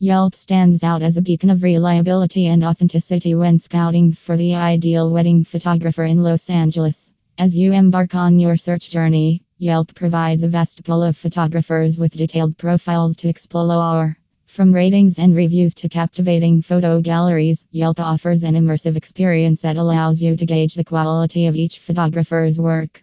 Yelp stands out as a beacon of reliability and authenticity when scouting for the ideal wedding photographer in Los Angeles. As you embark on your search journey, Yelp provides a vast pool of photographers with detailed profiles to explore. From ratings and reviews to captivating photo galleries, Yelp offers an immersive experience that allows you to gauge the quality of each photographer's work.